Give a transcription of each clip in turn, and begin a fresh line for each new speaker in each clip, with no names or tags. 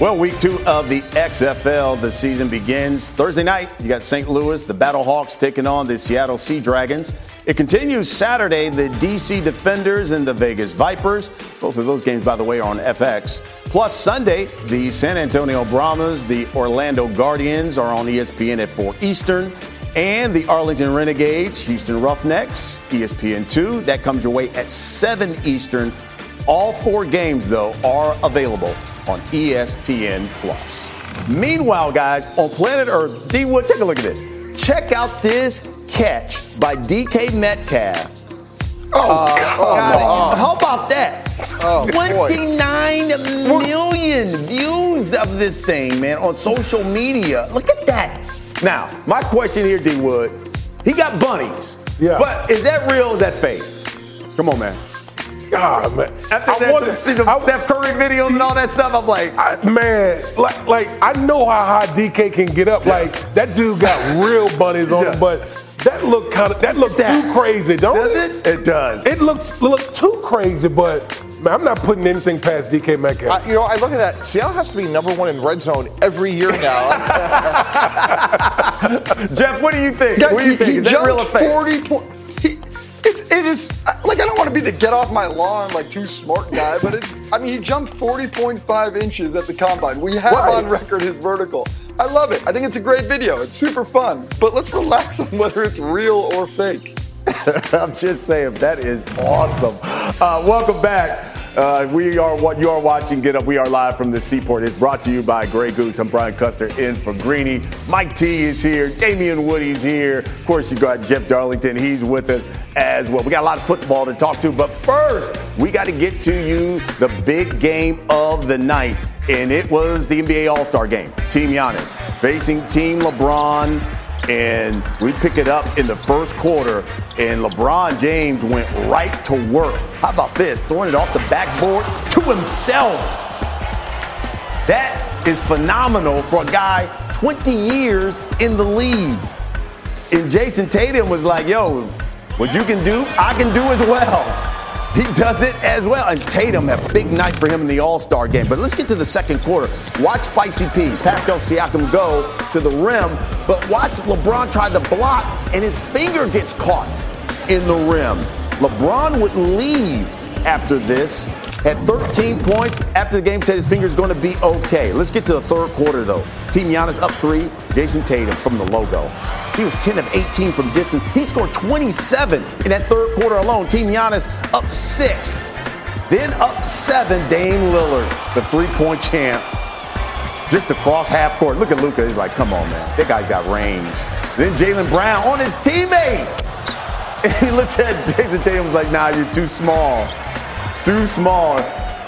Well, week two of the XFL, the season begins Thursday night. You got St. Louis, the Battlehawks taking on the Seattle Sea Dragons. It continues Saturday, the DC Defenders and the Vegas Vipers. Both of those games, by the way, are on FX. Plus, Sunday, the San Antonio Brahmas, the Orlando Guardians are on ESPN at 4 Eastern. And the Arlington Renegades, Houston Roughnecks, ESPN2. That comes your way at 7 Eastern. All four games, though, are available on ESPN Plus. Meanwhile, guys, on planet Earth, D Wood, take a look at this. Check out this catch by DK Metcalf.
Oh, uh,
God. How about that? Oh, 29 million views of this thing, man, on social media. Look at that. Now, my question here, D Wood, he got bunnies. Yeah. But is that real? Or is that fake? Come on, man.
God, man.
After I that, wanted, to see the I, Steph Curry videos and all that stuff, I'm like,
I, man, like, like I know how high DK can get up. Yeah. Like that dude got real bunnies on yeah. him, but that look kind of that look too crazy, don't
does it? It does.
It looks look too crazy, but man, I'm not putting anything past DK Metcalf.
Uh, you know, I look at that. Seattle has to be number one in red zone every year now.
Jeff, what do you think? Yeah, what do you think? Is that real or fake?
40 points. It's, like I don't want to be the get off my lawn like too smart guy, but it's I mean he jumped 40.5 inches at the combine. We have right. on record his vertical. I love it. I think it's a great video. It's super fun. But let's relax on whether it's real or fake.
I'm just saying that is awesome. Uh, welcome back. Uh, we are what you are watching. Get up. We are live from the Seaport. It's brought to you by Grey Goose. I'm Brian Custer in for Greeny. Mike T is here. Damien Woody's here. Of course, you got Jeff Darlington. He's with us as well. We got a lot of football to talk to, but first, we got to get to you the big game of the night, and it was the NBA All Star game. Team Giannis facing Team LeBron and we pick it up in the first quarter, and LeBron James went right to work. How about this? Throwing it off the backboard to himself. That is phenomenal for a guy 20 years in the league. And Jayson Tatum was like, yo, what you can do, I can do as well. He does it as well. And Tatum, a big night for him in the All Star game. But let's get to the second quarter. Watch Spicy P, Pascal Siakam go to the rim, but watch LeBron try to block, and his finger gets caught in the rim. LeBron would leave after this. Had 13 points after the game, said his finger's going to be okay. Let's get to the third quarter, though. Team Giannis up three, Jayson Tatum from the logo. He was 10 of 18 from distance. He scored 27 in that third quarter alone. Team Giannis up six. Then up seven, Dame Lillard, the three-point champ, just across half court. Look at Luka. He's like, come on, man. That guy's got range. Then Jaylen Brown on his teammate. And he looks at Jayson Tatum's like, nah, you're too small. Too small.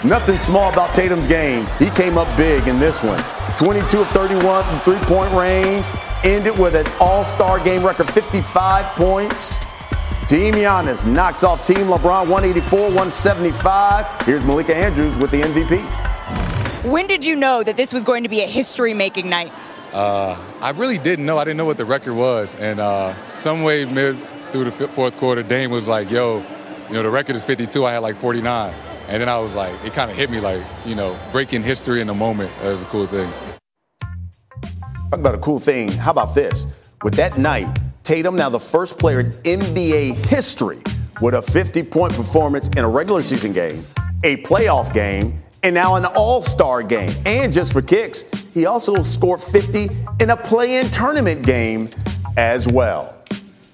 Nothing small about Tatum's game. He came up big in this one. 22 of 31 from three-point range ended with an all-star game record 55 points. Team Giannis knocks off Team LeBron 184-175. Here's Malika Andrews with the MVP.
When did you know that this was going to be a history-making night?
Uh, I really didn't know. I didn't know what the record was. And uh, some way mid through the fourth quarter, Dame was like, yo, you know, the record is 52. I had like 49. And then I was like, it kind of hit me like, you know, breaking history in the moment. Was a cool thing.
Talk about a cool thing. How about this? With that night, Tatum, now the first player in NBA history with a 50 point performance in a regular season game, a playoff game, and now an all star game. And just for kicks, he also scored 50 in a play in tournament game as well.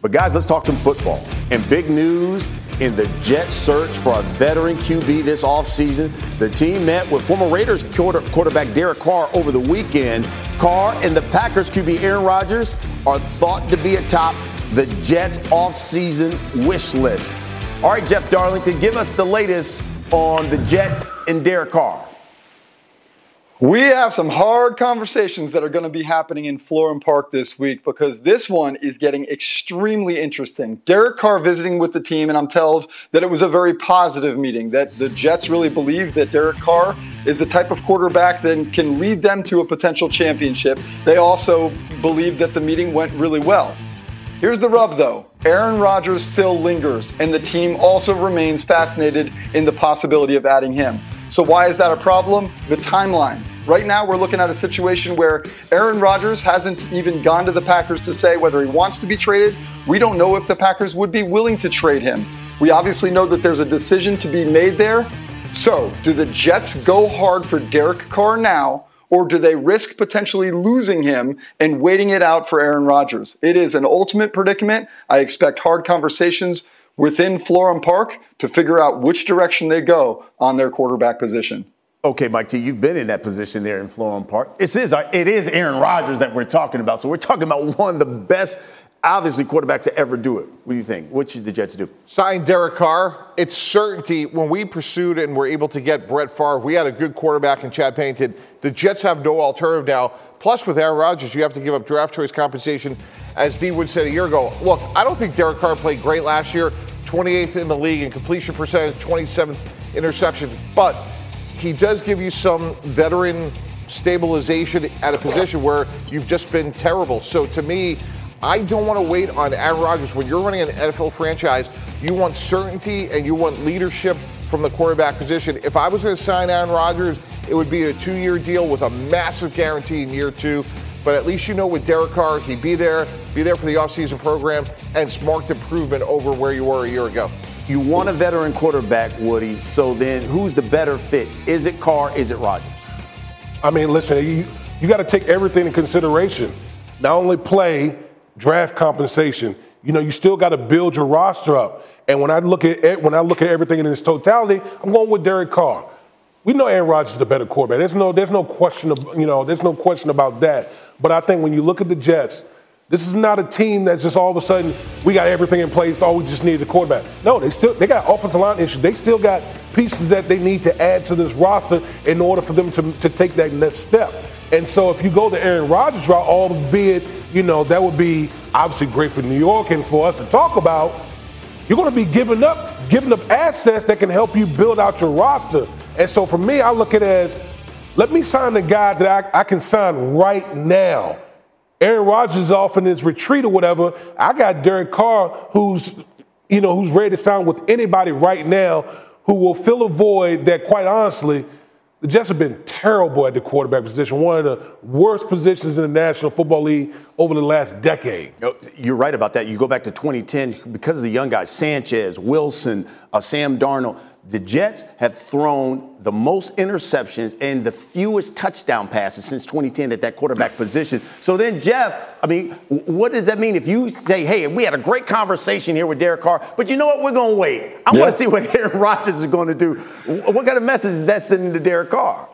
But guys, let's talk some football. And big news in the Jets search for a veteran QB this offseason. The team met with former Raiders quarterback Derek Carr over the weekend. Carr and the Packers QB Aaron Rodgers are thought to be atop the Jets offseason wish list. All right, Jeff Darlington, give us the latest on the Jets and Derek Carr.
We have some hard conversations that are going to be happening in Florham Park this week because this one is getting extremely interesting. Derek Carr visiting with the team, and I'm told that it was a very positive meeting, that the Jets really believe that Derek Carr is the type of quarterback that can lead them to a potential championship. They also believe that the meeting went really well. Here's the rub though Aaron Rodgers still lingers, and the team also remains fascinated in the possibility of adding him. So, why is that a problem? The timeline. Right now, we're looking at a situation where Aaron Rodgers hasn't even gone to the Packers to say whether he wants to be traded. We don't know if the Packers would be willing to trade him. We obviously know that there's a decision to be made there. So, do the Jets go hard for Derek Carr now? or do they risk potentially losing him and waiting it out for Aaron Rodgers? It is an ultimate predicament. I expect hard conversations within Florham Park to figure out which direction they go on their quarterback position.
Okay, Mike T, you've been in that position there in Florham Park. It is, it is Aaron Rodgers that we're talking about. So we're talking about one of the best obviously quarterbacks to ever do it. What do you think? What should the Jets do?
Sign Derek Carr. It's certainty. When we pursued and were able to get Brett Favre, we had a good quarterback in Chad Pennington. The Jets have no alternative now. Plus, with Aaron Rodgers, you have to give up draft choice compensation. As D Wood said a year ago, look, I don't think Derek Carr played great last year. 28th in the league in completion percentage, 27th interception. But he does give you some veteran stabilization at a position where you've just been terrible. So to me, I don't want to wait on Aaron Rodgers. When you're running an NFL franchise, you want certainty and you want leadership from the quarterback position. If I was going to sign Aaron Rodgers, it would be a two year deal with a massive guarantee in year two. But at least you know with Derek Carr, he'd be there, be there for the offseason program, and it's marked improvement over where you were a year ago.
You want a veteran quarterback, Woody. So then who's the better fit? Is it Carr? Is it Rodgers?
I mean, listen, you, you got to take everything in consideration. Not only play, draft compensation. You know, you still got to build your roster up. And when I look at when I look at everything in its totality, I'm going with Derek Carr. We know Aaron Rodgers is the better quarterback. There's no there's no question of, you know there's no question about that. But I think when you look at the Jets, this is not a team that's just all of a sudden we got everything in place. All we just need the quarterback. No, they still they got offensive line issues. They still got pieces that they need to add to this roster in order for them to, to take that next step. And so if you go the Aaron Rodgers route, albeit, you know, that would be obviously great for New York and for us to talk about, you're going to be giving up, giving up assets that can help you build out your roster. And so for me, I look at it as let me sign the guy that I, I can sign right now. Aaron Rodgers is off in his retreat or whatever. I got Derek Carr, who's you know, who's ready to sign with anybody right now, who will fill a void that, quite honestly, the Jets have been terrible at the quarterback position, one of the worst positions in the National Football League over the last decade.
You're right about that. You go back to 2010 because of the young guys, Sanchez, Wilson, uh, Sam Darnold the Jets have thrown the most interceptions and the fewest touchdown passes since 2010 at that quarterback position. So then, Jeff, I mean, what does that mean if you say, hey, we had a great conversation here with Derek Carr, but you know what? We're going to wait. I yeah. want to see what Aaron Rodgers is going to do. What kind of message is that sending to Derek Carr?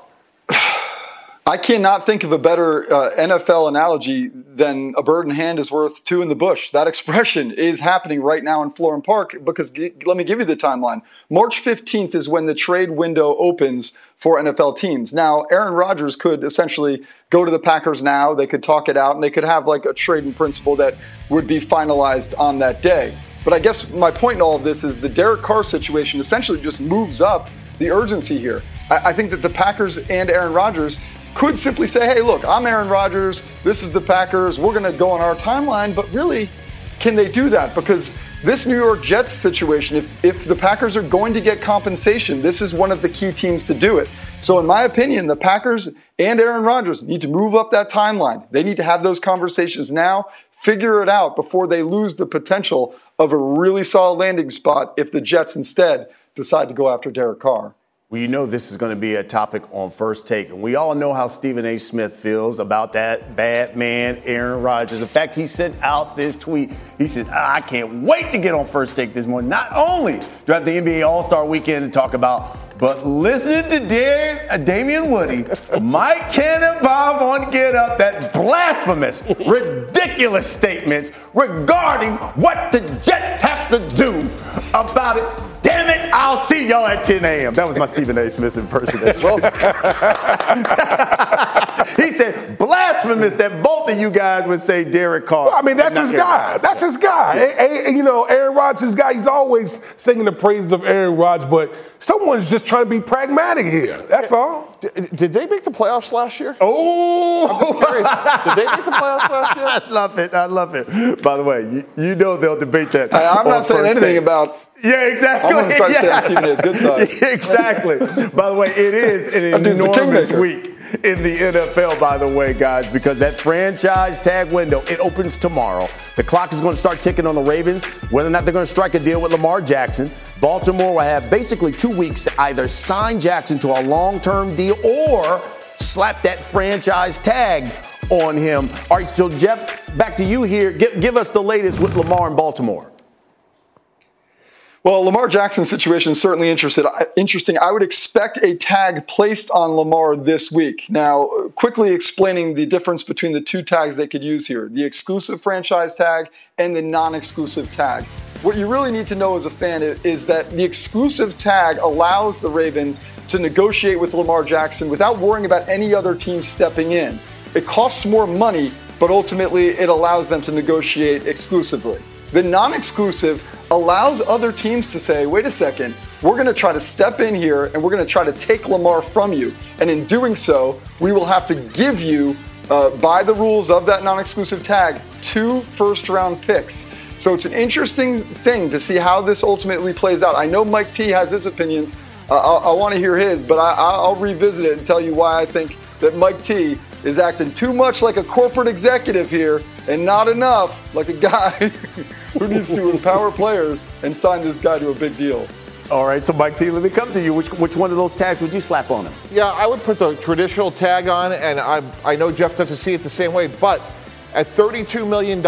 I cannot think of a better uh, NFL analogy than a bird in hand is worth two in the bush. That expression is happening right now in Florham Park because g- let me give you the timeline. March 15th is when the trade window opens for NFL teams. Now, Aaron Rodgers could essentially go to the Packers now, they could talk it out, and they could have like a trade trading principle that would be finalized on that day. But I guess my point in all of this is the Derek Carr situation essentially just moves up the urgency here. I think that the Packers and Aaron Rodgers could simply say, hey, look, I'm Aaron Rodgers, this is the Packers, we're going to go on our timeline. But really, can they do that? Because this New York Jets situation, if, if the Packers are going to get compensation, this is one of the key teams to do it. So, in my opinion, the Packers and Aaron Rodgers need to move up that timeline. They need to have those conversations now, figure it out before they lose the potential of a really solid landing spot if the Jets instead decide to go after Derek Carr.
Well, you know this is going to be a topic on first take, and we all know how Stephen A. Smith feels about that bad man, Aaron Rodgers. In fact, he sent out this tweet. He said, "I can't wait to get on first take this morning. Not only do I have the NBA All Star Weekend to talk about, but listen to Dar- uh, Damien Woody, Mike Tannenbaum on Get Up, that blasphemous, ridiculous statements regarding what the Jets have to do about it Damn it, I'll see y'all at 10 a.m. That was my Stephen A. Smith impersonation. he said, blasphemous that both of you guys would say Derek Carr.
Well, I mean, that's his guy. That's his guy. Yeah. A, a, you know, Aaron Rodgers' guy, he's always singing the praises of Aaron Rodgers, but someone's just trying to be pragmatic here. That's all.
Did, did they make the playoffs last year?
Oh!
did they make the playoffs last year? I
love it. I love it. By the way, you, you know they'll debate that.
I, am not saying anything day. about
yeah, exactly.
I'm going to try to stay on Stephen A's good side.
exactly. By the way, it is an enormous week. in the NFL, by the way, guys, because that franchise tag window, it opens tomorrow. The clock is going to start ticking on the Ravens, whether or not they're going to strike a deal with Lamar Jackson. Baltimore will have basically two weeks to either sign Jackson to a long-term deal or slap that franchise tag on him. All right, so Jeff, back to you here. Give, give us the latest with Lamar in Baltimore.
Well, Lamar Jackson's situation is certainly interested, uh, interesting. I would expect a tag placed on Lamar this week. Now, quickly explaining the difference between the two tags they could use here the exclusive franchise tag and the non exclusive tag. What you really need to know as a fan is that the exclusive tag allows the Ravens to negotiate with Lamar Jackson without worrying about any other team stepping in. It costs more money, but ultimately it allows them to negotiate exclusively. The non exclusive allows other teams to say, wait a second, we're going to try to step in here and we're going to try to take Lamar from you. And in doing so, we will have to give you, uh, by the rules of that non exclusive tag, two first round picks. So it's an interesting thing to see how this ultimately plays out. I know Mike T has his opinions. Uh, I, I want to hear his, but I, will revisit it and tell you why I think that Mike T is acting too much like a corporate executive here and not enough like a guy who needs to empower players and sign this guy to a big deal.
All right, so Mike T, let me come to you. Which, which one of those tags would you slap on him?
Yeah, I would put the traditional tag on, and I, I know Jeff doesn't see it the same way, but at $32 million,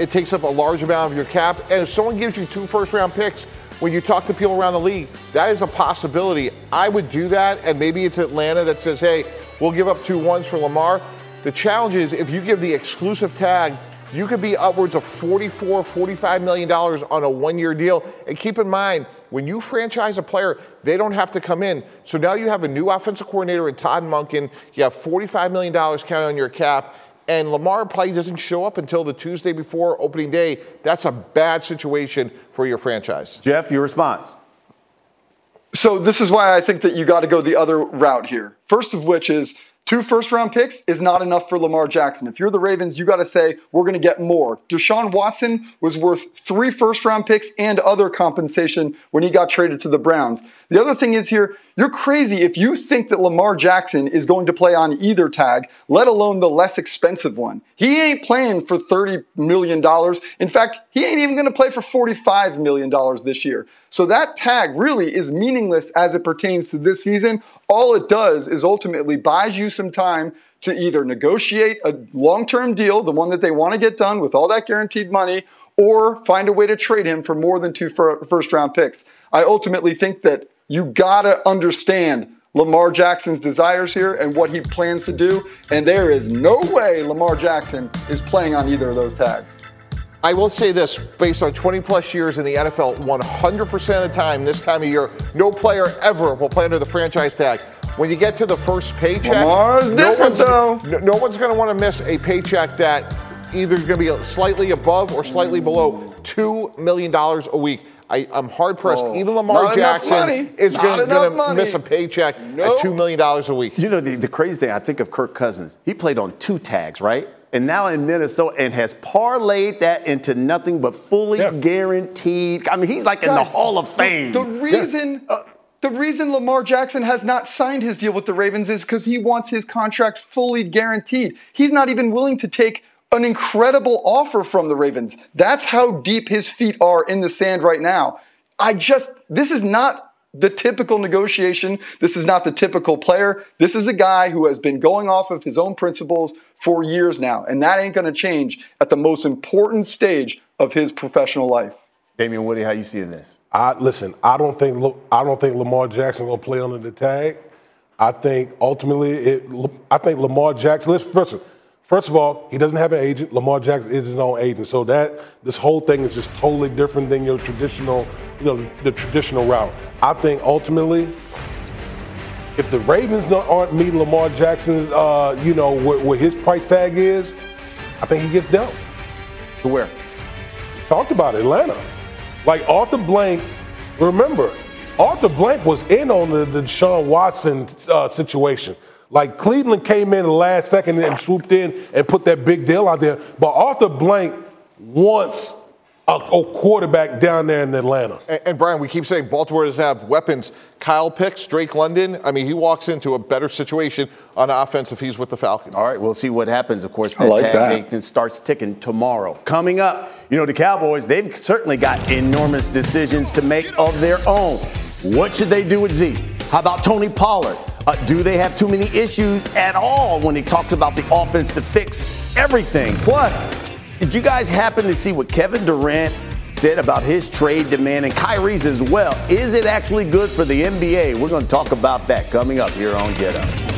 it takes up a large amount of your cap. And if someone gives you two first round picks, when you talk to people around the league, that is a possibility. I would do that, and maybe it's Atlanta that says, hey, we'll give up two ones for Lamar. The challenge is if you give the exclusive tag, you could be upwards of $44, 45 million dollars on a one-year deal. And keep in mind, when you franchise a player, they don't have to come in. So now you have a new offensive coordinator in Todd Monken. You have 45 million dollars counted on your cap. And Lamar probably doesn't show up until the Tuesday before opening day. That's a bad situation for your franchise.
Jeff, your response.
So this is why I think that you got to go the other route here. First of which is Two first round picks is not enough for Lamar Jackson. If you're the Ravens, you got to say, we're going to get more. Deshaun Watson was worth three first round picks and other compensation when he got traded to the Browns. The other thing is here, you're crazy if you think that Lamar Jackson is going to play on either tag, let alone the less expensive one. He ain't playing for $30 million. In fact, he ain't even going to play for $45 million this year. So that tag really is meaningless as it pertains to this season. All it does is ultimately buys you some time to either negotiate a long term deal, the one that they want to get done with all that guaranteed money, or find a way to trade him for more than two first round picks. I ultimately think that you gotta understand Lamar Jackson's desires here and what he plans to do. And there is no way Lamar Jackson is playing on either of those tags.
I will say this based on 20 plus years in the NFL, 100% of the time, this time of year, no player ever will play under the franchise tag. When you get to the first paycheck,
Lamar's no one's, though.
No, no one's going to want to miss a paycheck that either is going to be slightly above or slightly below $2 million a week. I, am hard pressed. Oh, Even Lamar Jackson is going to miss a paycheck nope. at $2 million a week.
You know, the, the crazy thing, I think of Kirk Cousins. He played on two tags, right? and now in Minnesota and has parlayed that into nothing but fully yeah. guaranteed. I mean, he's like Guys, in the Hall of Fame.
The, the reason. Yeah. Uh, the reason Lamar Jackson has not signed his deal with the Ravens is because he wants his contract fully guaranteed. He's not even willing to take an incredible offer from the Ravens. That's how deep his feet are in the sand right now. I just, this is not the typical negotiation. This is not the typical player. This is a guy who has been going off of his own principles for years now, and that ain't going to change at the most important stage of his professional life.
Damien Woody, how you seeing this?
I listen. I don't think I don't think Lamar Jackson will play under the tag. I think ultimately, it, I think Lamar Jackson. Let's first. First of all, he doesn't have an agent. Lamar Jackson is his own agent. So that this whole thing is just totally different than your traditional, you know, the traditional route. I think ultimately, if the Ravens don't aren't meeting Lamar Jackson, uh, you know, what, what, his price tag is, I think he gets dealt.
To where?
talked about Atlanta. Like Arthur Blank, remember, Arthur Blank was in on the, the Deshaun Watson uh, situation. Like Cleveland came in the last second and swooped in and put that big deal out there. But Arthur Blank wants a, a quarterback down there in Atlanta.
And, and, Brian, we keep saying Baltimore doesn't have weapons. Kyle Pitts, Drake London. I mean, he walks into a better situation on offense if he's with the Falcons.
All right, we'll see what happens. Of course, that like tag that. starts ticking tomorrow. Coming up, you know, the Cowboys, they've certainly got enormous decisions to make of their own. What should they do with Zeke? How about Tony Pollard? Uh, do they have too many issues at all when he talks about the offense to fix everything? Plus, did you guys happen to see what Kevin Durant said about his trade demand and Kyrie's as well? Is it actually good for the NBA? We're going to talk about that coming up here on Get Up.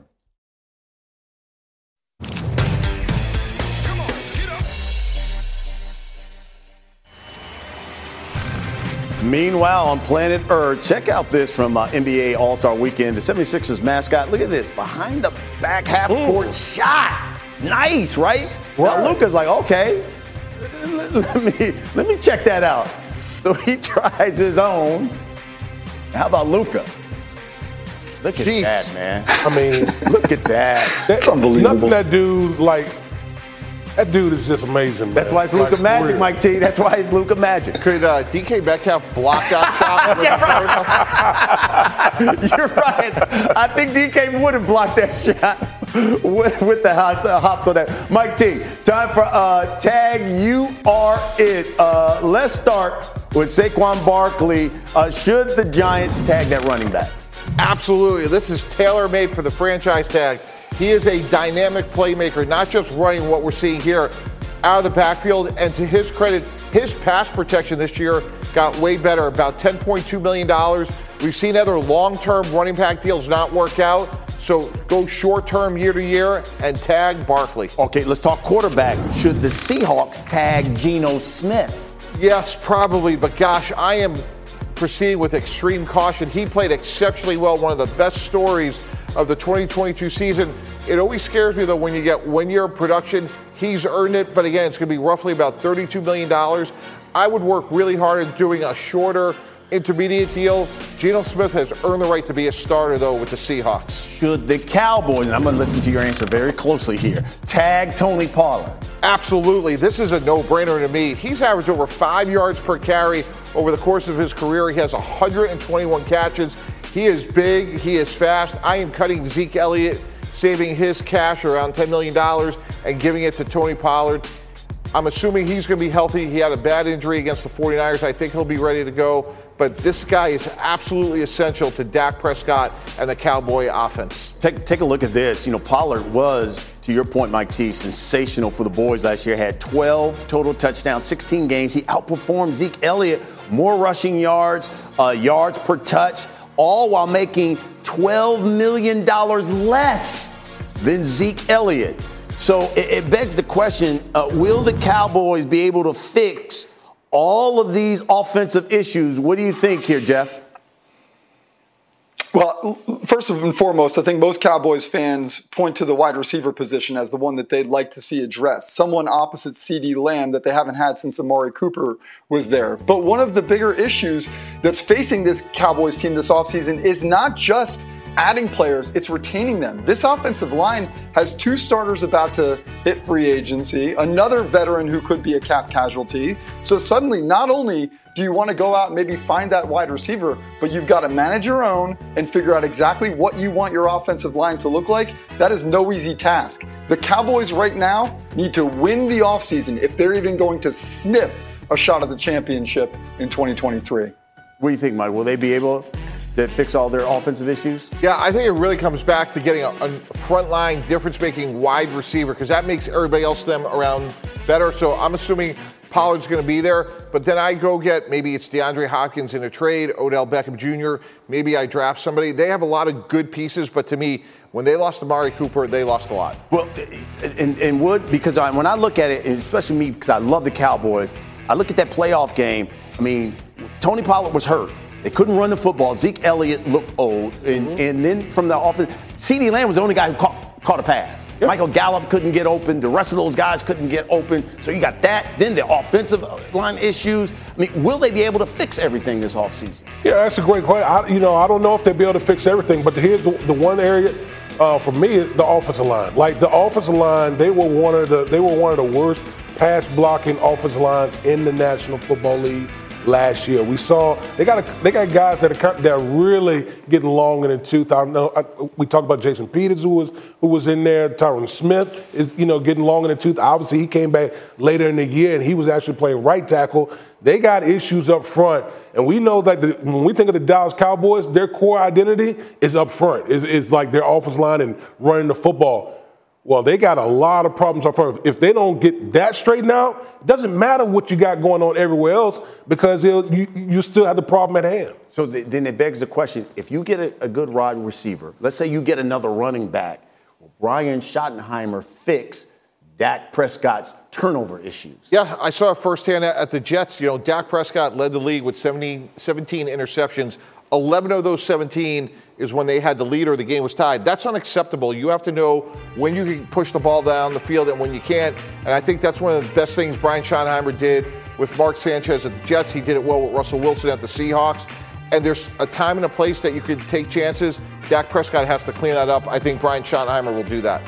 Meanwhile, on planet Earth, check out this from uh, NBA All Star Weekend. The 76ers mascot. Look at this behind the back half court shot. Nice, right? Well, Luka's like, okay, let me let me check that out. So he tries his own. How about Luka? Look at Jeez. that, man. I mean, look at that.
That's unbelievable. Nothing that dude like that dude is just amazing. Man.
That's why it's Luka like, Magic, Mike T. That's why it's Luka Magic.
Could uh, DK Metcalf block that
shot? You're right. I think DK would have blocked that shot with, with the, hop, the hops on that. Mike T. Time for uh, tag. You are it. Uh, let's start with Saquon Barkley. Uh, should the Giants tag that running back?
Absolutely. This is tailor made for the franchise tag. He is a dynamic playmaker, not just running what we're seeing here out of the backfield. And to his credit, his pass protection this year got way better, about $10.2 million. We've seen other long term running back deals not work out. So go short term year to year and tag Barkley.
Okay, let's talk quarterback. Should the Seahawks tag Geno Smith?
Yes, probably. But gosh, I am proceeding with extreme caution. He played exceptionally well, one of the best stories of the 2022 season. It always scares me though when you get one year of production. He's earned it, but again, it's going to be roughly about $32 million. I would work really hard at doing a shorter intermediate deal. Geno Smith has earned the right to be a starter, though, with the Seahawks.
Should the Cowboys, and I'm going to listen to your answer very closely here, tag Tony Pollard?
Absolutely. This is a no brainer to me. He's averaged over five yards per carry over the course of his career. He has 121 catches. He is big, he is fast. I am cutting Zeke Elliott, saving his cash around $10 million and giving it to Tony Pollard. I'm assuming he's going to be healthy. He had a bad injury against the 49ers. I think he'll be ready to go. But this guy is absolutely essential to Dak Prescott and the Cowboy offense.
Take, take a look at this. You know, Pollard was, to your point, Mike T, sensational for the boys last year. Had 12 total touchdowns, 16 games. He outperformed Zeke Elliott, more rushing yards, uh, yards per touch all while making $12 million less than Zeke Elliott. So it, begs the question uh, will the Cowboys be able to fix all of these offensive issues? What do you think here, Jeff?
Well, first and foremost, I think most Cowboys fans point to the wide receiver position as the one that they'd like to see addressed. Someone opposite CeeDee Lamb that they haven't had since Amari Cooper was there. But one of the bigger issues that's facing this Cowboys team this offseason is not just adding players, it's retaining them. This offensive line has two starters about to hit free agency, another veteran who could be a cap casualty. So suddenly, not only do you want to go out and maybe find that wide receiver, but you've got to manage your own and figure out exactly what you want your offensive line to look like? That is no easy task. The Cowboys right now need to win the offseason if they're even going to sniff a shot at the championship in 2023.
What do you think, Mike? Will they be able that fix all their offensive issues?
Yeah, I think it really comes back to getting a, a frontline difference-making wide receiver because that makes everybody else them around better. So I'm assuming Pollard's going to be there, but then I go get maybe it's DeAndre Hopkins in a trade, Odell Beckham Jr. Maybe I draft somebody. They have a lot of good pieces, but to me, when they lost Amari Cooper, they lost a lot.
Well, and, and Wood, because I, when I look at it, and especially me, because I love the Cowboys, I look at that playoff game. I mean, Tony Pollard was hurt. They couldn't run the football. Zeke Elliott looked old. And, mm-hmm. and then from the offense, CeeDee Lamb was the only guy who caught, caught a pass. Yep. Michael Gallup couldn't get open. The rest of those guys couldn't get open. So you got that. Then the offensive line issues. I mean, will they be able to fix everything this offseason?
Yeah, that's a great question. I, you know, I don't know if they'll be able to fix everything, but here's the, the one area uh, for me, the offensive line. Like the offensive line, they were one of the they were one of the worst pass blocking offensive lines in the National Football League last year. We saw they got a, they got guys that are that are really getting long in the tooth. Uh, I know I, we talked about Jason Peters who was who was in there. Tyron Smith is you know getting long in the tooth. Obviously he came back later in the year and he was actually playing right tackle. They got issues up front, and we know that the, when we think of the Dallas Cowboys, their core identity is up front. Is is like their offense line and running the football. Well, they got a lot of problems up front. If they don't get that straightened out, it doesn't matter what you got going on everywhere else because you, you still have the problem at hand.
So then it begs the question if you get a, a good wide receiver, let's say you get another running back, will Brian Schottenheimer fix Dak Prescott's turnover issues?
Yeah, I saw it firsthand at the Jets. You know, Dak Prescott led the league with 70, 17 interceptions. 11 of those 17 is when they had the lead or the game was tied. That's unacceptable. You have to know when you can push the ball down the field and when you can't. And I think that's one of the best things Brian Schottenheimer did with Mark Sanchez at the Jets. He did it well with Russell Wilson at the Seahawks. And there's a time and a place that you could take chances. Dak Prescott has to clean that up. I think Brian Schottenheimer will do that.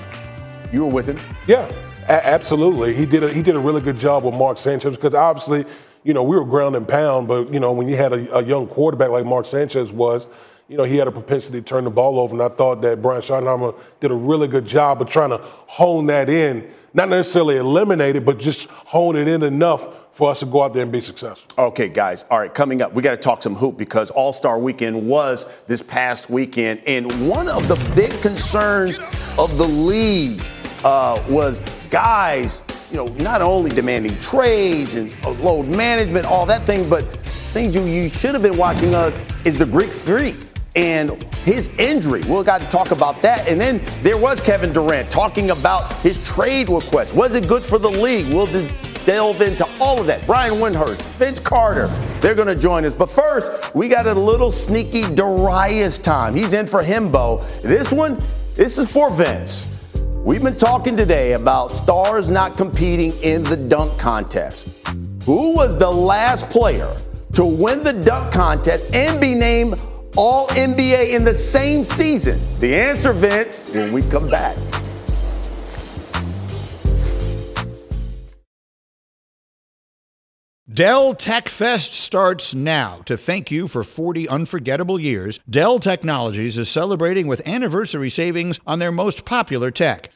You were with him?
Yeah, a- absolutely. He did a, he did a really good job with Mark Sanchez because obviously – you know, we were ground and pound, but, you know, when you had a, a, young quarterback like Mark Sanchez was, you know, he had a propensity to turn the ball over. And I thought that Brian Schottenheimer did a really good job of trying to hone that in, not necessarily eliminate it, but just hone it in enough for us to go out there and be successful.
Okay, guys. All right, coming up, we got to talk some hoop because All Star Weekend was this past weekend, and one of the big concerns of the league uh, was guys you know, not only demanding trades and load management, all that thing, but things you, you should have been watching us is the Greek Freak and his injury. We'll got to talk about that. And then there was Kevin Durant talking about his trade request. Was it good for the league? We'll delve into all of that. Brian Windhorst, Vince Carter, they're going to join us. But first, we got a little sneaky Darius time. He's in for Himbo. This one, this is for Vince. We've been talking today about stars not competing in the dunk contest. Who was the last player to win the dunk contest and be named All NBA in the same season? The answer, Vince, when we come back.
Dell Tech Fest starts now. To thank you for 40 unforgettable years, Dell Technologies is celebrating with anniversary savings on their most popular tech.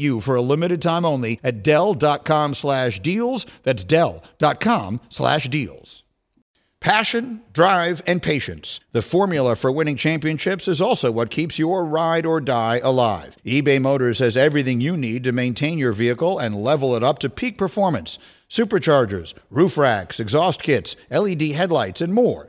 you for a limited time only at Dell.com slash deals. That's Dell.com slash deals. Passion, drive, and patience. The formula for winning championships is also what keeps your ride or die alive. eBay Motors has everything you need to maintain your vehicle and level it up to peak performance superchargers, roof racks, exhaust kits, LED headlights, and more.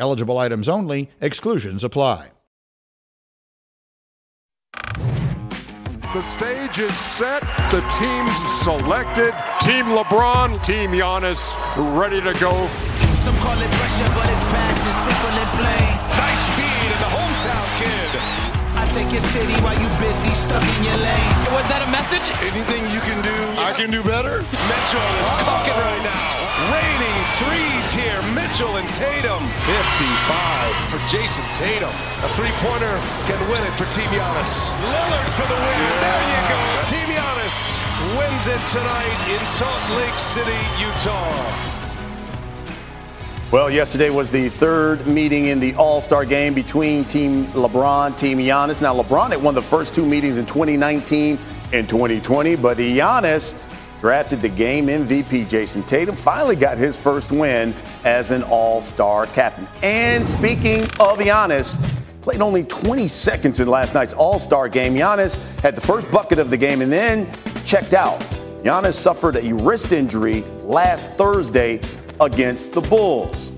Eligible items only, exclusions apply.
The stage is set, the team's selected. Team LeBron, Team Giannis, ready to go.
Some call it pressure, but it's passion, simple and plain.
Nice feed,
take your city while you busy stuck in your lane.
Was that a message?
Anything you can do, I can do better.
Mitchell is oh. cooking right now.
Raining threes here. Mitchell and Tatum. 55 for Jayson Tatum. A three-pointer can win it for Team Giannis. Lillard for the win. Yeah. There you go. Team Giannis wins it tonight in Salt Lake City, Utah.
Well, yesterday was the third meeting in the All Star game between Team LeBron, Team Giannis. Now, LeBron had won the first two meetings in 2019 and 2020, but Giannis drafted the game MVP. Jayson Tatum finally got his first win as an All Star captain. And speaking of Giannis, played only 20 seconds in last night's All Star game. Giannis had the first bucket of the game and then checked out. Giannis suffered a wrist injury last Thursday against the Bulls.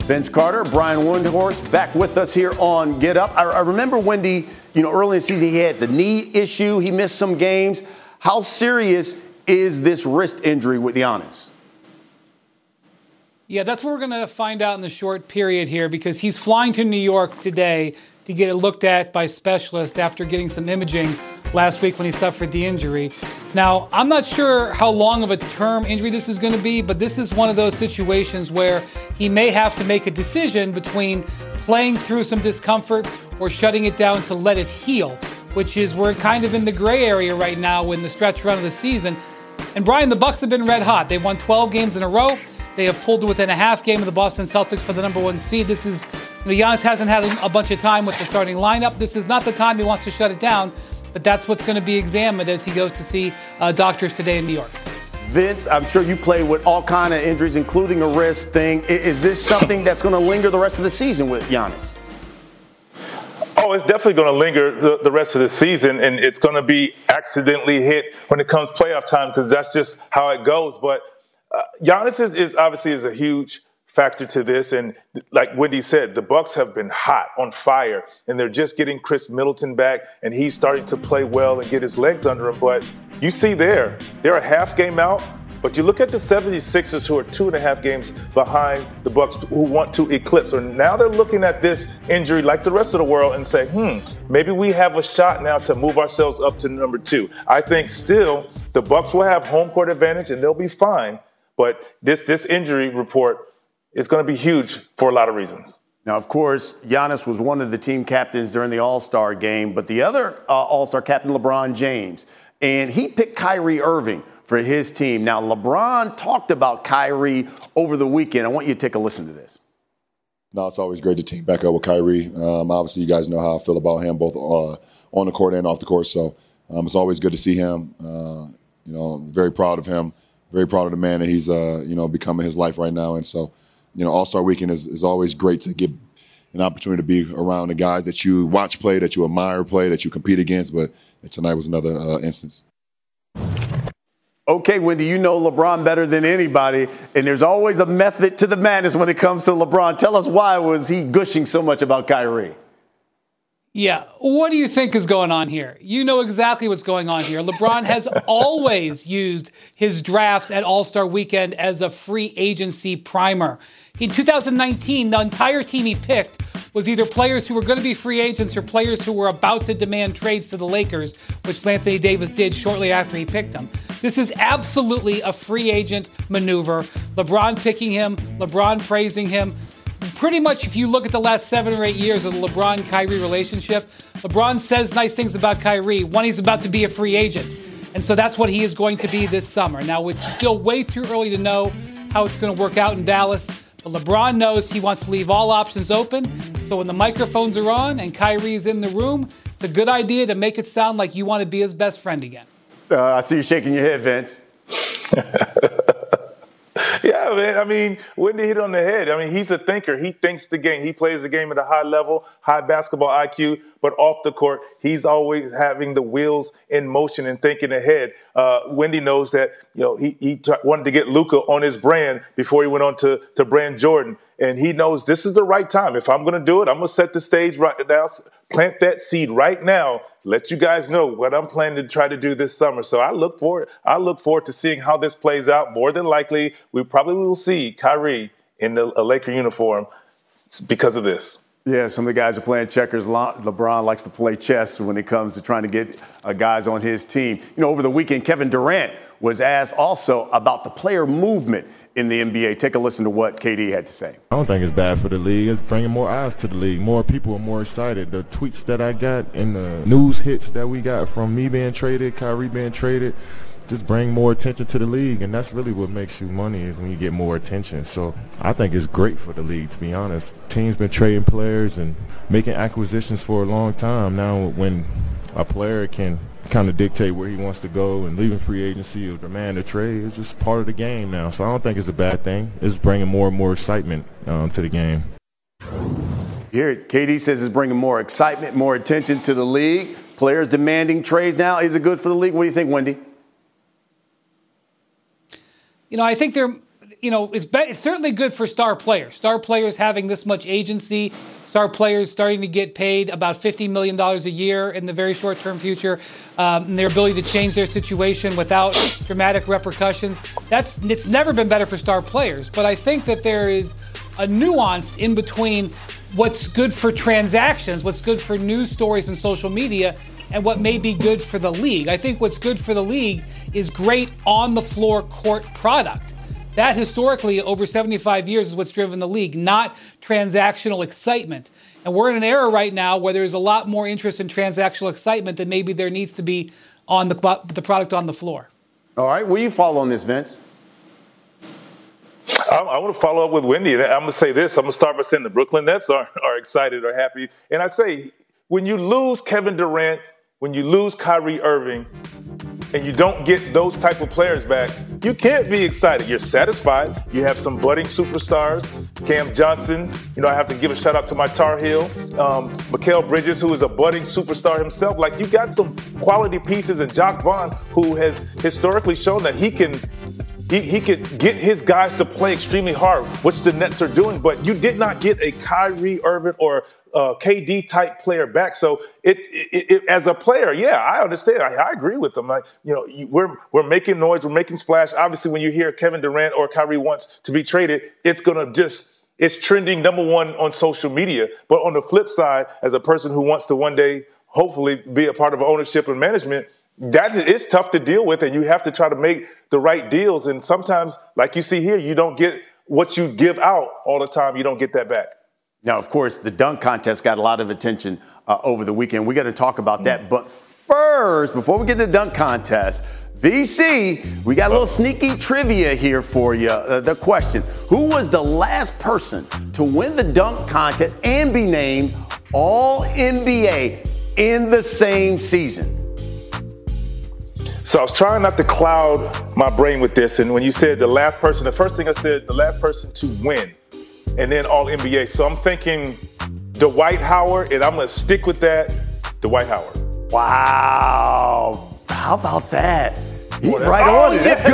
Vince Carter, Brian Windhorst back with us here on Get Up. I, I remember Wendy, you know, early in the season he had the knee issue. He missed some games. How serious is this wrist injury with Giannis?
Yeah, that's what we're going to find out in the short period here because he's flying to New York today to get it looked at by specialists after getting some imaging last week when he suffered the injury. Now, I'm not sure how long of a term injury this is going to be, but this is one of those situations where he may have to make a decision between playing through some discomfort or shutting it down to let it heal, which is we're kind of in the gray area right now in the stretch run of the season. And Brian, the Bucks have been red hot. They've won 12 games in a row. They have pulled within a half game of the Boston Celtics for the number one seed. This is, you know, Giannis hasn't had a bunch of time with the starting lineup. This is not the time he wants to shut it down, but that's what's going to be examined as he goes to see uh, doctors today in New York.
Vince, I'm sure you played with all kind of injuries, including a wrist thing. Is this something that's going to linger the rest of the season with Giannis?
Oh, it's definitely going to linger the, the, rest of the season, and it's going to be accidentally hit when it comes playoff time because that's just how it goes. But uh, Giannis is, is obviously is a huge factor to this, and like Wendy said, the Bucks have been hot on fire, and they're just getting Khris Middleton back, and he's starting to play well and get his legs under him. But you see there, they're a half game out. But you look at the 76ers who are two and a half games behind the Bucks who want to eclipse. Or now they're looking at this injury like the rest of the world and say, hmm, maybe we have a shot now to move ourselves up to number two. I think still the Bucks will have home court advantage and they'll be fine. But this this injury report is going to be huge for a lot of reasons.
Now, of course, Giannis was one of the team captains during the All Star game, but the other uh, All Star captain, LeBron James, and he picked Kyrie Irving for his team. Now, LeBron talked about Kyrie over the weekend. I want you to take a listen to this.
No, it's always great to team back up with Kyrie. Um, obviously, you guys know how I feel about him, both uh, on the court and off the court. So um, it's always good to see him. Uh, you know, I'm very proud of him very proud of the man that he's uh, you know becoming his life right now. And so, you know, All Star Weekend is, is always great to get an opportunity to be around the guys that you watch play, that you admire play, that you compete against. But tonight was another uh, instance.
Okay, Wendy, you know LeBron better than anybody, and there's always a method to the madness when it comes to LeBron. Tell us why was he gushing so much about Kyrie?
Yeah. What do you think is going on here? You know exactly what's going on here. LeBron has always used his drafts at All Star weekend as a free agency primer. In 2019, the entire team he picked was either players who were going to be free agents or players who were about to demand trades to the Lakers, which Anthony Davis did shortly after he picked them. This is absolutely a free agent maneuver. LeBron picking him, LeBron praising him. Pretty much, if you look at the last seven or eight years of the LeBron Kyrie relationship, LeBron says nice things about Kyrie when he's about to be a free agent. And so that's what he is going to be this summer. Now, it's still way too early to know how it's going to work out in Dallas. But LeBron knows he wants to leave all options open. So when the microphones are on and Kyrie is in the room, it's a good idea to make it sound like you want to be his best friend again.
Uh, I see you shaking your head, Vince.
Yeah, man. I mean, Windy hit on the head. I mean, he's a thinker. He thinks the game. He plays the game at a high level, high basketball IQ. But off the court, he's always having the wheels in motion and thinking ahead. Uh, Windy knows that you know he, he t- wanted to get Luka on his brand before he went on to to brand Jordan, and he knows this is the right time. If I'm going to do it, I'm going to set the stage right now, plant that seed right now. Let you guys know what I'm planning to try to do this summer. So I look forward. I look forward to seeing how this plays out. More than likely, we probably will see Kyrie in the, a Laker uniform because of this.
Yeah, some of the guys are playing checkers. LeBron likes to play chess when it comes to trying to get uh, guys on his team. You know, over the weekend, Kevin Durant was asked also about the player movement in the NBA. Take a listen to what KD had to say.
I don't think it's bad for the league. It's bringing more eyes to the league. More people are more excited. The tweets that I got and the news hits that we got from me being traded, Kyrie being traded, just bring more attention to the league, and that's really what makes you money is when you get more attention. So I think it's great for the league, to be honest. Teams been trading players and making acquisitions for a long time. Now, when a player can kind of dictate where he wants to go and leaving free agency or demand a trade, is just part of the game now. So I don't think it's a bad thing. It's bringing more and more excitement um, to the game.
Here, KD says it's bringing more excitement, more attention to the league. Players demanding trades now. Is it good for the league? What do you think, Windy?
You know, I think they're, you know, it's, be- it's certainly good for star players. Star players having this much agency, star players starting to get paid about $50 million a year in the very short term future, um, and their ability to change their situation without dramatic repercussions. That's It's never been better for star players. But I think that there is a nuance in between what's good for transactions, what's good for news stories and social media, and what may be good for the league. I think what's good for the league is great on the floor court product. That historically, over 75 years, is what's driven the league, not transactional excitement. And we're in an era right now where there's a lot more interest in transactional excitement than maybe there needs to be on the, the product on the floor.
All right, will you follow on this, Vince?
I, I want to follow up with Windy. I'm going to say this. I'm going to start by saying the Brooklyn Nets are, are excited or happy. And I say, when you lose Kevin Durant, when you lose Kyrie Irving, and you don't get those type of players back, you can't be excited. You're satisfied. You have some budding superstars. Cam Johnson, you know, I have to give a shout out to my Tar Heel. Um, Mikal Bridges, who is a budding superstar himself. Like, you got some quality pieces, and Jacque Vaughn, who has historically shown that he can he, he could get his guys to play extremely hard, which the Nets are doing, but you did not get a Kyrie Irving or uh, KD type player back. So it, it, it, as a player, yeah, I understand. I, I agree with them. Like you know, you, we're we're making noise, we're making splash. Obviously, when you hear Kevin Durant or Kyrie wants to be traded, it's gonna just it's trending number one on social media. But on the flip side, as a person who wants to one day hopefully be a part of ownership and management, that is tough to deal with, and you have to try to make the right deals. And sometimes, like you see here, you don't get what you give out all the time. You don't get that back.
Now, of course, the dunk contest got a lot of attention uh, over the weekend. We got to talk about that. But first, before we get to the dunk contest, VC, we got a little sneaky trivia here for you. Uh, the question Who was the last person to win the dunk contest and be named All NBA in the same season?
So I was trying not to cloud my brain with this. And when you said the last person, the first thing I said, the last person to win, and then all NBA. So I'm thinking Dwight Howard, and I'm going to stick with that Dwight Howard.
Wow. How about that? He's right on it. That's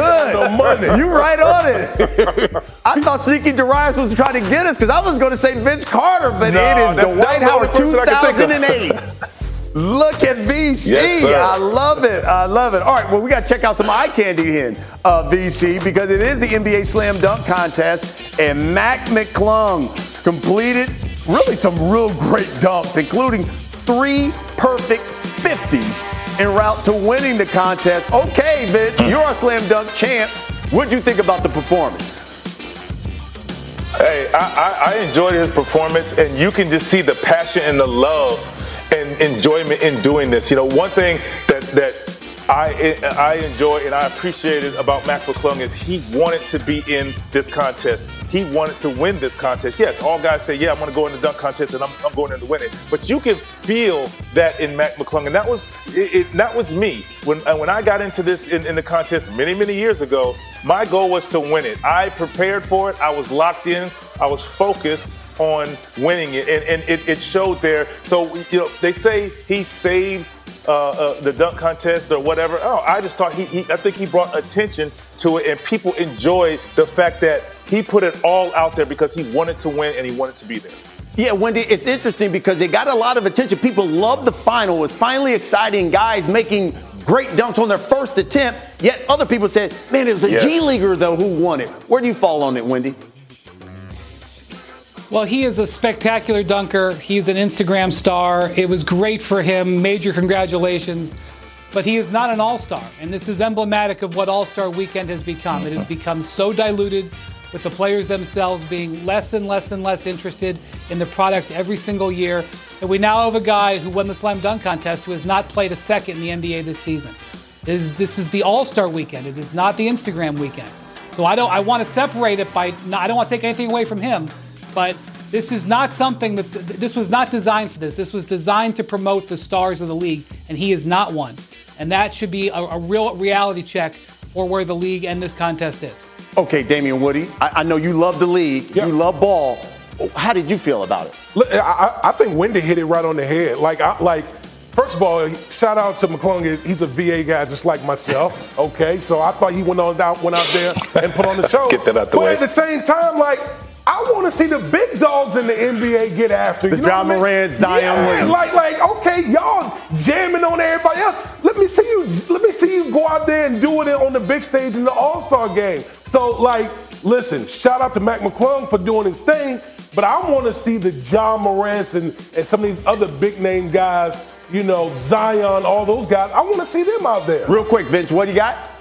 good. You right on it. I thought Siki Darius was trying to get us because I was going to say Vince Carter, but
No,
it is
that's-
Dwight
that's the only
Howard
person I can think of.
2008. Look at VC.
Yes.
I love it. I love it. All right, well, we got to check out some eye candy here, uh, VC, because it is the NBA Slam Dunk Contest, and Mac McClung completed really some real great dunks, including three perfect 50s en route to winning the contest. Okay, Vince, you're a slam dunk champ. What'd you think about the performance?
Hey, I, I, I enjoyed his performance, and you can just see the passion and the love and enjoyment in doing this. You know, one thing that that I I enjoy and I appreciated about Mac McClung is he wanted to be in this contest. He wanted to win this contest. Yes, all guys say, "Yeah, I'm going to go in the dunk contest and I'm, I'm going in to win it." But you can feel that in Mac McClung, and that was it, it, that was me when uh, when I got into this in, in the contest many many years ago. My goal was to win it. I prepared for it. I was locked in. I was focused on winning it, and, and it, it showed there. So you know, they say he saved uh, uh, the dunk contest or whatever. Oh, I just thought he, he, I think he brought attention to it, and people enjoyed the fact that he put it all out there because he wanted to win and he wanted to be there.
Yeah, Windy, it's interesting because it got a lot of attention. People loved the final. It was finally exciting. Guys making great dunks on their first attempt. Yet other people said, man, it was a
Yeah.
G leaguer though who won it. Where do you fall on it, Wendy?
Well, he is a spectacular dunker. He's an Instagram star. It was great for him. Major congratulations. But he is not an all star. And this is emblematic of what All Star weekend has become. It has become so diluted with the players themselves being less and less and less interested in the product every single year. And we now have a guy who won the slam dunk contest who has not played a second in the NBA this season. This, this is the All Star weekend. It is not the Instagram weekend. So I don't. I want to separate it by. I don't want to take anything away from him, but this is not something that. This was not designed for this. This was designed to promote the stars of the league, and he is not one. And that should be a, a real reality check for where the league and this contest is.
Okay, Damien Woody, I, I know you love the league. You love ball. How did you feel about it?
Look, I, I- I think Windy hit it right on the head. Like, I, like, first of all, shout out to McClung. He's a VA guy just like myself. Okay, so I thought he went on out, went out there and put on the show.
Get that out the
but
way.
at the same time, like. I want to see the big dogs in the NBA get after.
The
you know Ja I mean?
Morant, Zion
yeah,
Williams.
Like, like, okay, y'all jamming on everybody else. Let me see you. Let me see you go out there and do it on the big stage in the All Star game. So, like, listen, shout out to Mac McClung for doing his thing, but I want to see the Ja Morants and, and some of these other big name guys. You know, Zion, all those guys. I want to see them out there.
Real quick, Vince, what do you got?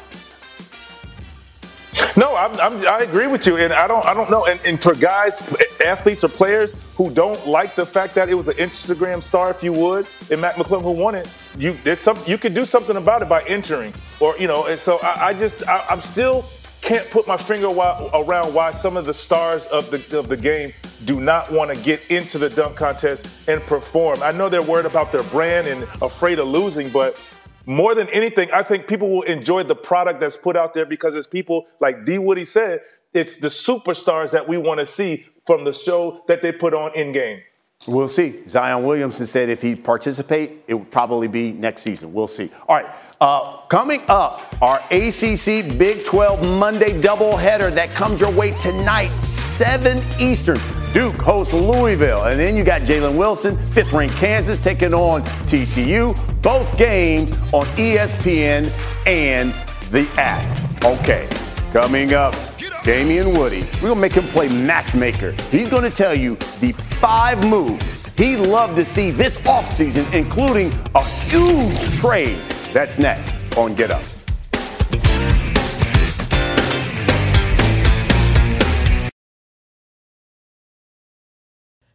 No, I'm, I'm, I agree with you, and I don't, I don't know. And, and for guys, athletes or players who don't like the fact that it was an Instagram star, if you would, and Mac McClung who won it, you there's some, you can do something about it by entering, or you know. And so I, I just, I, I'm still can't put my finger why, around why some of the stars of the of the game do not want to get into the dunk contest and perform. I know they're worried about their brand and afraid of losing, but more than anything, I think people will enjoy the product that's put out there because it's people like D. Woody said, it's the superstars that we want to see from the show that they put on in game.
We'll see. Zion Williamson said if he participate, it would probably be next season. We'll see. All right. Uh, coming up, our ACC Big 12 Monday doubleheader that comes your way tonight, 7 Eastern. Duke hosts Louisville. And then you got Jalen Wilson, fifth ranked Kansas, taking on TCU. Both games on ESPN and the app. Okay, coming up, Damien Woody. We're going to make him play matchmaker. He's going to tell you the five moves he'd love to see this offseason, including a huge trade. That's next on Get Up.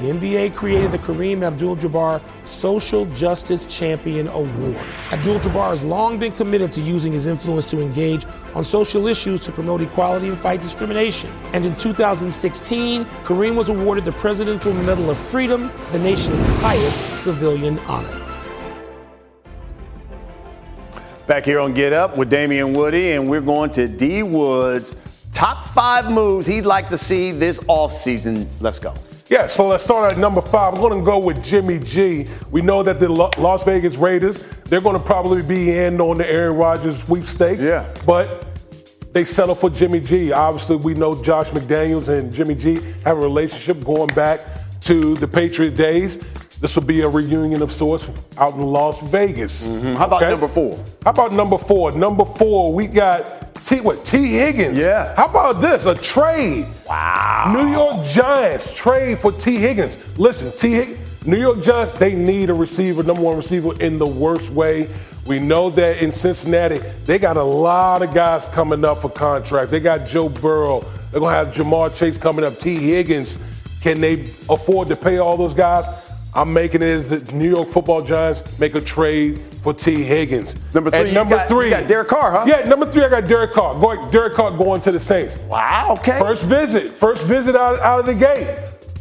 The NBA created the Kareem Abdul Jabbar Social Justice Champion Award. Abdul Jabbar has long been committed to using his influence to engage on social issues to promote equality and fight discrimination. And in 2016, Kareem was awarded the Presidential Medal of Freedom, the nation's highest civilian honor.
Back here on Get Up with Damien Woody, and we're going to D Woods' top five moves he'd like to see this offseason. Let's go.
Yeah, so let's start at number five. I'm going to go with Jimmy G. We know that the Las Vegas Raiders, they're going to probably be in on the Aaron Rodgers sweepstakes.
Yeah.
But they settle for Jimmy G. Obviously, we know Josh McDaniels and Jimmy G have a relationship going back to the Patriot days. This will be a reunion of sorts out in Las Vegas.
Mm-hmm. How about number four?
How about number four? Number four, we got T what Tee Higgins.
Yeah.
How about this? A trade.
Wow.
New York Giants trade for Tee Higgins. Listen, Tee Higgins, New York Giants, they need a receiver, number one receiver in the worst way. We know that in Cincinnati, they got a lot of guys coming up for contract. They got Joe Burrow. They're gonna have Ja'Marr Chase coming up. Tee Higgins. Can they afford to pay all those guys? I'm making it the New York Football Giants make a trade for Tee Higgins.
Number three,
At
you
number
got-
three,
got Derek Carr, huh?
Yeah, number three, I got Derek Carr. Going, Derek Carr going to the Saints.
Wow. Okay.
First visit, first visit out, out of the gate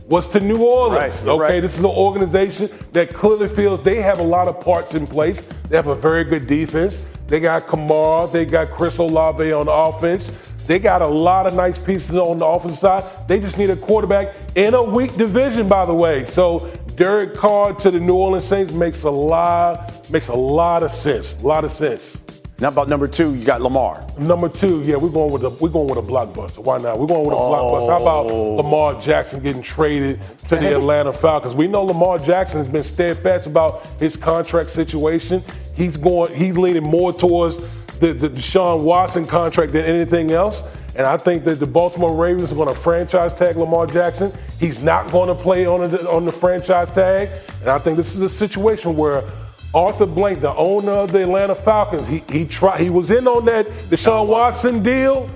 was to New Orleans.
Right,
okay,
right.
this is an organization that clearly feels they have a lot of parts in place. They have a very good defense. They got Kamara, they got Chris Olave on offense. They got a lot of nice pieces on the offensive side. They just need a quarterback in a weak division, by the way. So Derek Carr to the New Orleans Saints makes a lot makes a lot of sense. A lot of sense.
Now about number two, you got Lamar.
Number two, yeah, we're going with a we're going with a blockbuster. Why not? We're going with a blockbuster. How about
Oh.
Lamar Jackson getting traded to the Atlanta Falcons? We know Lamar Jackson has been steadfast about his contract situation. He's going he's leaning more towards the, the Deshaun Watson contract than anything else. And I think that the Baltimore Ravens are going to franchise tag Lamar Jackson. He's not going to play on the, on the franchise tag. And I think this is a situation where Arthur Blank, the owner of the Atlanta Falcons, he he tried he was in on that Deshaun Watson deal,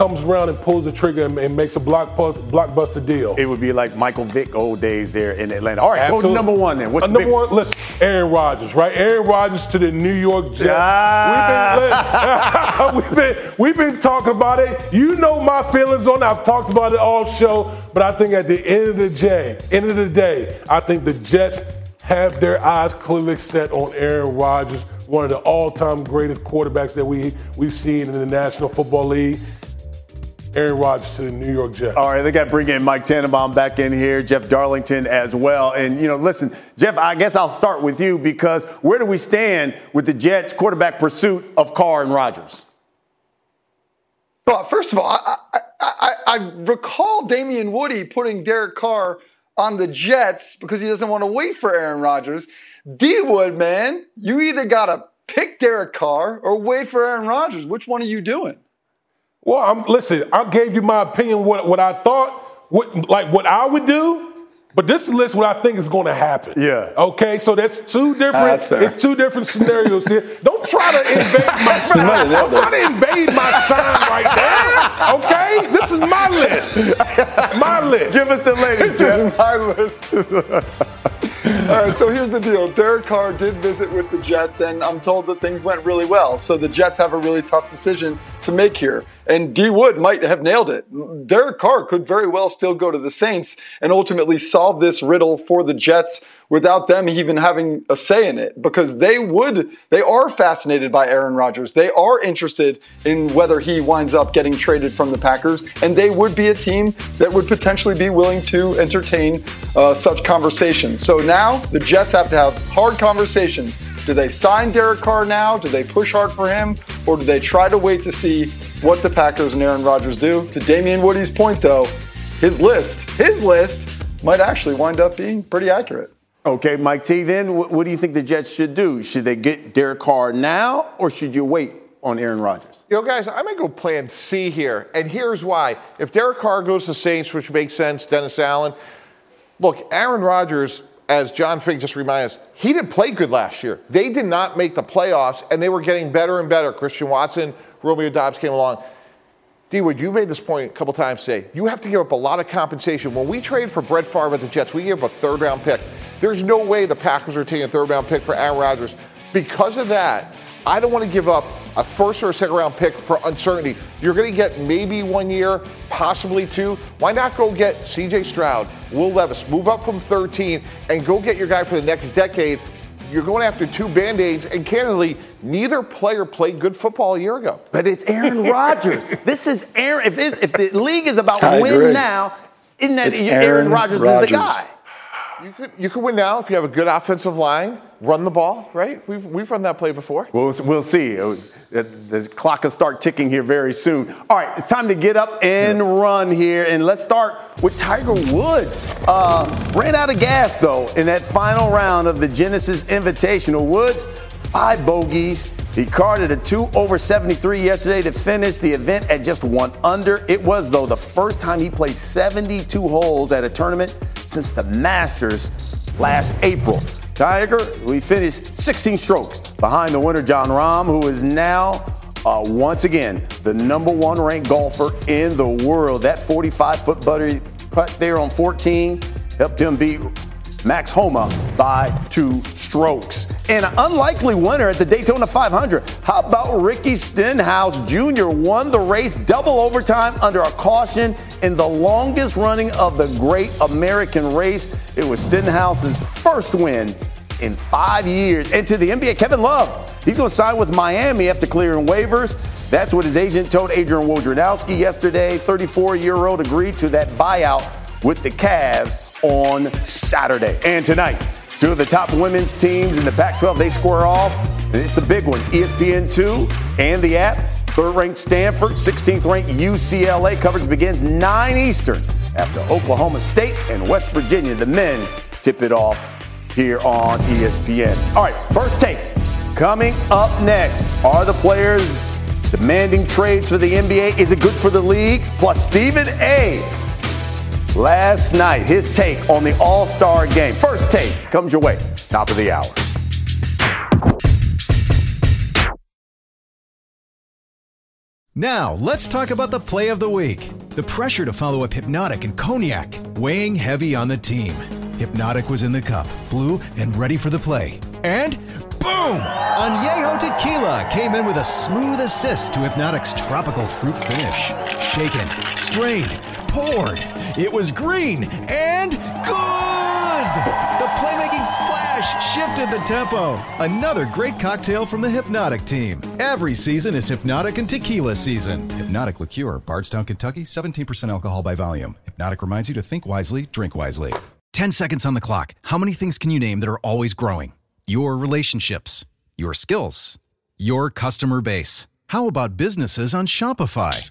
comes around and pulls the trigger and, and makes a blockbuster, blockbuster deal.
It would be like Michael Vick old days there in Atlanta. All right, go number one then. What's
Uh, number
big-
one? Listen, Aaron Rodgers, right? Aaron Rodgers to the New York Jets.
Ah.
We've, been, we've been we've been talking about it. You know my feelings on it. I've talked about it all show. But I think at the end of the day, end of the day, I think the Jets have their eyes clearly set on Aaron Rodgers, one of the all-time greatest quarterbacks that we we've seen in the National Football League. Aaron Rodgers to the New York Jets.
All right, they got to bring in Mike Tannenbaum back in here, Jeff Darlington as well. And, you know, listen, Jeff, I guess I'll start with you because where do we stand with the Jets' quarterback pursuit of Carr and Rodgers?
Well, first of all, I, I, I, I recall Damien Woody putting Derek Carr on the Jets because he doesn't want to wait for Aaron Rodgers. D Wood, man, you either got to pick Derek Carr or wait for Aaron Rodgers. Which one are you doing?
Well, I'm, listen, I gave you my opinion, what, what I thought, what, like what I would do, but this is list what I think is going to happen.
Yeah.
Okay, so that's two different.
Ah, that's
it's two different scenarios here. Don't try to invade my shine. Don't try to invade my shine right now. Okay, this is my list. My list.
Give us the latest,
This is my list. All right, so here's the deal. Derek Carr did visit with the Jets, and I'm told that things went really well. So the Jets have a really tough decision to make here. And D Wood might have nailed it. Derek Carr could very well still go to the Saints and ultimately solve this riddle for the Jets without them even having a say in it because they would they are fascinated by Aaron Rodgers. They are interested in whether he winds up getting traded from the Packers and they would be a team that would potentially be willing to entertain uh, such conversations. So now the Jets have to have hard conversations. Do they sign Derek Carr now? Do they push hard for him? Or do they try to wait to see what the Packers and Aaron Rodgers do. To Damien Woody's point, though, his list, his list, might actually wind up being pretty accurate.
Okay, Mike T. Then what, what do you think the Jets should do? Should they get Derek Carr now, or should you wait on Aaron Rodgers?
You know, guys, I'm going to go plan C here, and here's why. If Derek Carr goes to Saints, which makes sense, Dennis Allen. Look, Aaron Rodgers, as John Fink just reminded us, he didn't play good last year. They did not make the playoffs, and they were getting better and better. Christian Watson, Romeo Doubs came along. D Wood, you made this point a couple times today. You have to give up a lot of compensation. When we traded for Brett Favre at the Jets, we gave up a third round pick. There's no way the Packers are taking a third round pick for Aaron Rodgers. Because of that, I don't want to give up a first or a second round pick for uncertainty. You're going to get maybe one year, possibly two. Why not go get CJ Stroud, Will Levis, move up from 13, and go get your guy for the next decade? You're going after two band aids, and candidly, neither player played good football a year ago.
But it's Aaron Rodgers. this is Aaron. If, it, if the league is about
I
win
agree.
now, isn't that
It's
Aaron,
Aaron
Rodgers, is the guy?
You could you could win now if you have a good offensive line, run the ball, right? We've we've run that play before.
We'll, we'll see. The the clock will start ticking here very soon. All right, it's time to get up and run here. And let's start with Tiger Woods. Uh, ran out of gas, though, in that final round of the Genesis Invitational. Woods, five bogeys. He carded a two over 73 yesterday to finish the event at just one under. It was, though, the first time he played 72 holes at a tournament since the Masters last April. Tiger, we finished 16 strokes behind the winner, Jon Rahm, who is now uh, once again the number one ranked golfer in the world. That 45 foot putt there on 14 helped him beat Max Homa by two strokes. And an unlikely winner at the Daytona 500. How about Ricky Stenhouse Jr. won the race double overtime under a caution in the longest running of the Great American Race. It was Stenhouse's first win in five years. And to the NBA, Kevin Love, he's going to sign with Miami after clearing waivers. That's what his agent told Adrian Wojnarowski yesterday. 34-year-old agreed to that buyout with the Cavs on Saturday. And tonight, two of the top women's teams in the Pac-12, they square off. And it's a big one. E ESPN2 and the app. Third-ranked Stanford, 16th-ranked UCLA. Coverage begins 9 Eastern after Oklahoma State and West Virginia. The men tip it off here on ESPN. All right, first take. Coming up next, are the players demanding trades for the NBA? Is it good for the league? Plus, Stephen A. Last night, his take on the All Star game. First take comes your way, top of the hour.
Now, let's talk about the play of the week. The pressure to follow up Hypnotic and Cognac, weighing heavy on the team. Hypnotic was in the cup, blue, and ready for the play. And boom! Añejo Tequila came in with a smooth assist to Hypnotic's tropical fruit finish. Shaken, strained, poured. It was green and good! The playmaking splash shifted the tempo. Another great cocktail from the Hypnotic team. Every season is Hypnotic and Tequila season. Hypnotic Liqueur, Bardstown, Kentucky, 17% alcohol by volume. Hypnotic reminds you to think wisely, drink wisely. 10 seconds on the clock. How many things can you name that are always growing? Your relationships, your skills, your customer base. How about businesses on Shopify?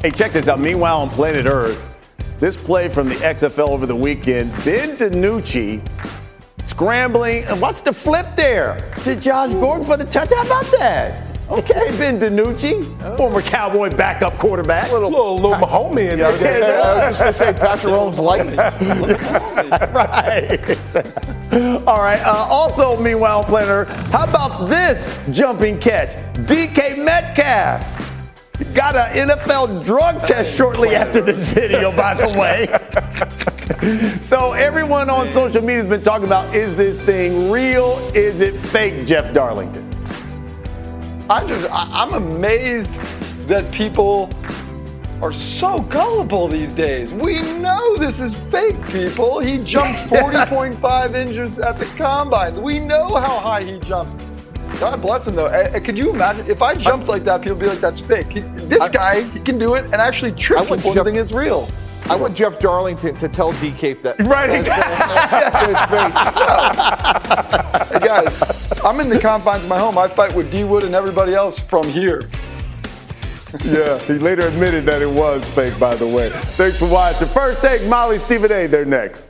Hey, check this out. Meanwhile, on planet Earth, this play from the XFL over the weekend, Ben DiNucci scrambling. And watch the flip there to Josh Gordon for the touch. How about that? Okay, Ben DiNucci, former Cowboy backup quarterback.
Little, little, little Mahomes in
Yeah, I was
there.
I was just going to say Patrick Mahomes lightning.
right. All right. Uh, also, meanwhile, on planet Earth, how about this jumping catch? DK Metcalf. Got an NFL drug test shortly after this video, by the way. so everyone on social media has been talking about is this thing real? Is it fake, Jeff Darlington?
I just, I'm amazed that people are so gullible these days. We know this is fake, people. He jumps 40.5 inches at the combine. We know how high he jumps. God bless him, though. Uh, could you imagine if I jumped like that? People would be like, "That's fake." He, this I, guy, he can do it and actually trick people into thinking it's real.
I want Jeff Darlington to tell DK that.
Right.
hey guys, I'm in the confines of my home. I fight with D Wood and everybody else from here.
yeah, he later admitted that it was fake, by the way. Thanks for watching. First take, Molly Stephen A. They're next.